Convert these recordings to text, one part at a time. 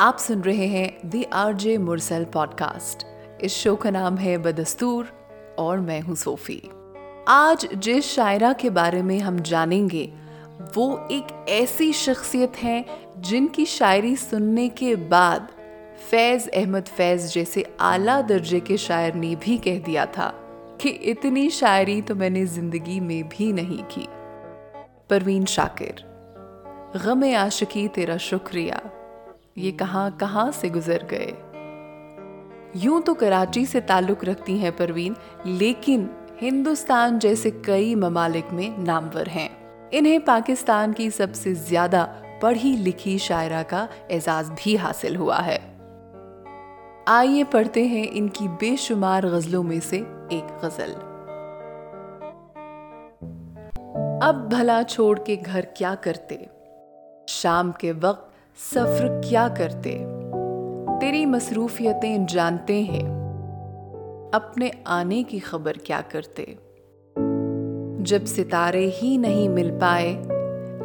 آپ سن رہے ہیں دی آر جے مرسل پوڈ کاسٹ اس شو کا نام ہے بدستور اور میں ہوں صوفی۔ آج جس شاعرہ کے بارے میں ہم جانیں گے، وہ ایک ایسی شخصیت ہیں جن کی شاعری سننے کے بعد فیض احمد فیض جیسے اعلیٰ درجے کے شاعر نے بھی کہہ دیا تھا کہ اتنی شاعری تو میں نے زندگی میں بھی نہیں کی۔ پروین شاکر۔ غم عاشقی تیرا شکریہ۔ یہ کہاں کہاں سے گزر گئے۔ یوں تو کراچی سے تعلق رکھتی ہیں پروین، لیکن ہندوستان جیسے کئی ممالک میں نامور ہیں۔ انہیں پاکستان کی سب سے زیادہ پڑھی لکھی شاعرہ کا اعزاز بھی حاصل ہوا ہے۔ آئیے پڑھتے ہیں ان کی بے شمار غزلوں میں سے ایک غزل۔ اب بھلا چھوڑ کے گھر کیا کرتے؟ شام کے وقت سفر کیا کرتے؟ تیری مصروفیتیں جانتے ہیں، اپنے آنے کی خبر کیا کرتے؟ جب ستارے ہی نہیں مل پائے،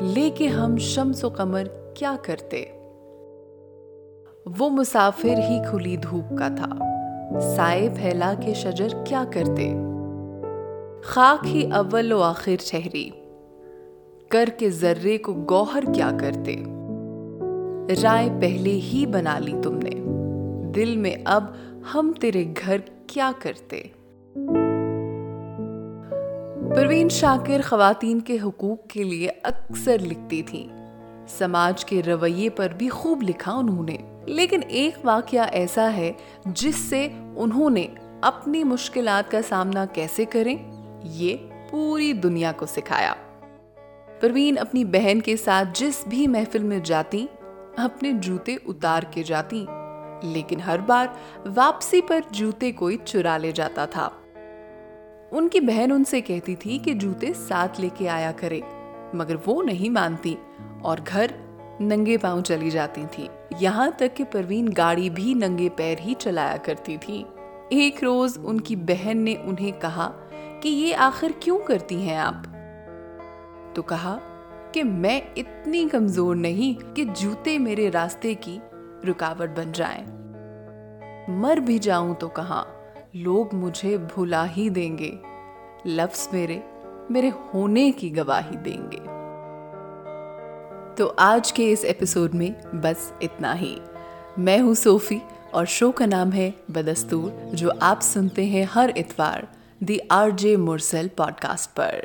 لے کے ہم شمس و قمر کیا کرتے؟ وہ مسافر ہی کھلی دھوپ کا تھا، سائے پھیلا کے شجر کیا کرتے؟ خاک ہی اول و آخر چہری، کر کے ذرے کو گوہر کیا کرتے؟ رائے پہلے ہی بنا لی تم نے۔ دل میں اب ہم تیرے گھر کیا کرتے؟ پروین شاکر خواتین کے حقوق کے لیے اکثر لکھتی تھی۔ سماج کے رویے پر بھی خوب لکھا انہوں نے۔ لیکن ایک واقعہ ایسا ہے جس سے انہوں نے اپنی مشکلات کا سامنا کیسے کریں؟ یہ پوری دنیا کو سکھایا۔ پروین اپنی بہن کے ساتھ جس بھی محفل میں جاتی اپنے جوتے اتار کے جاتی، لیکن ہر بار واپسی پر جوتے کوئی چرا لے جاتا تھا۔ ان کی بہن ان سے کہتی تھی کہ جوتے ساتھ لے کے آیا کرے، مگر وہ نہیں مانتی اور گھر ننگے پاؤں چلی جاتی تھی۔ یہاں تک کہ پروین گاڑی بھی ننگے پیر ہی چلایا کرتی تھی۔ ایک روز ان کی بہن نے انہیں کہا کہ یہ آخر کیوں کرتی ہیں آپ؟ تو کہا کہ میں اتنی کمزور نہیں کہ جوتے میرے راستے کی رکاوٹ بن جائیں۔ مر بھی جاؤں تو کہاں؟ لوگ مجھے بھلا ہی دیں گے۔ لفظ میرے میرے ہونے کی گواہی دیں گے۔ تو آج کے اس ایپیسوڈ میں بس اتنا ہی۔ میں ہوں صوفی اور شو کا نام ہے بدستور، جو آپ سنتے ہیں ہر اتوار، دی آر جے مرسل پوڈ کاسٹ پر۔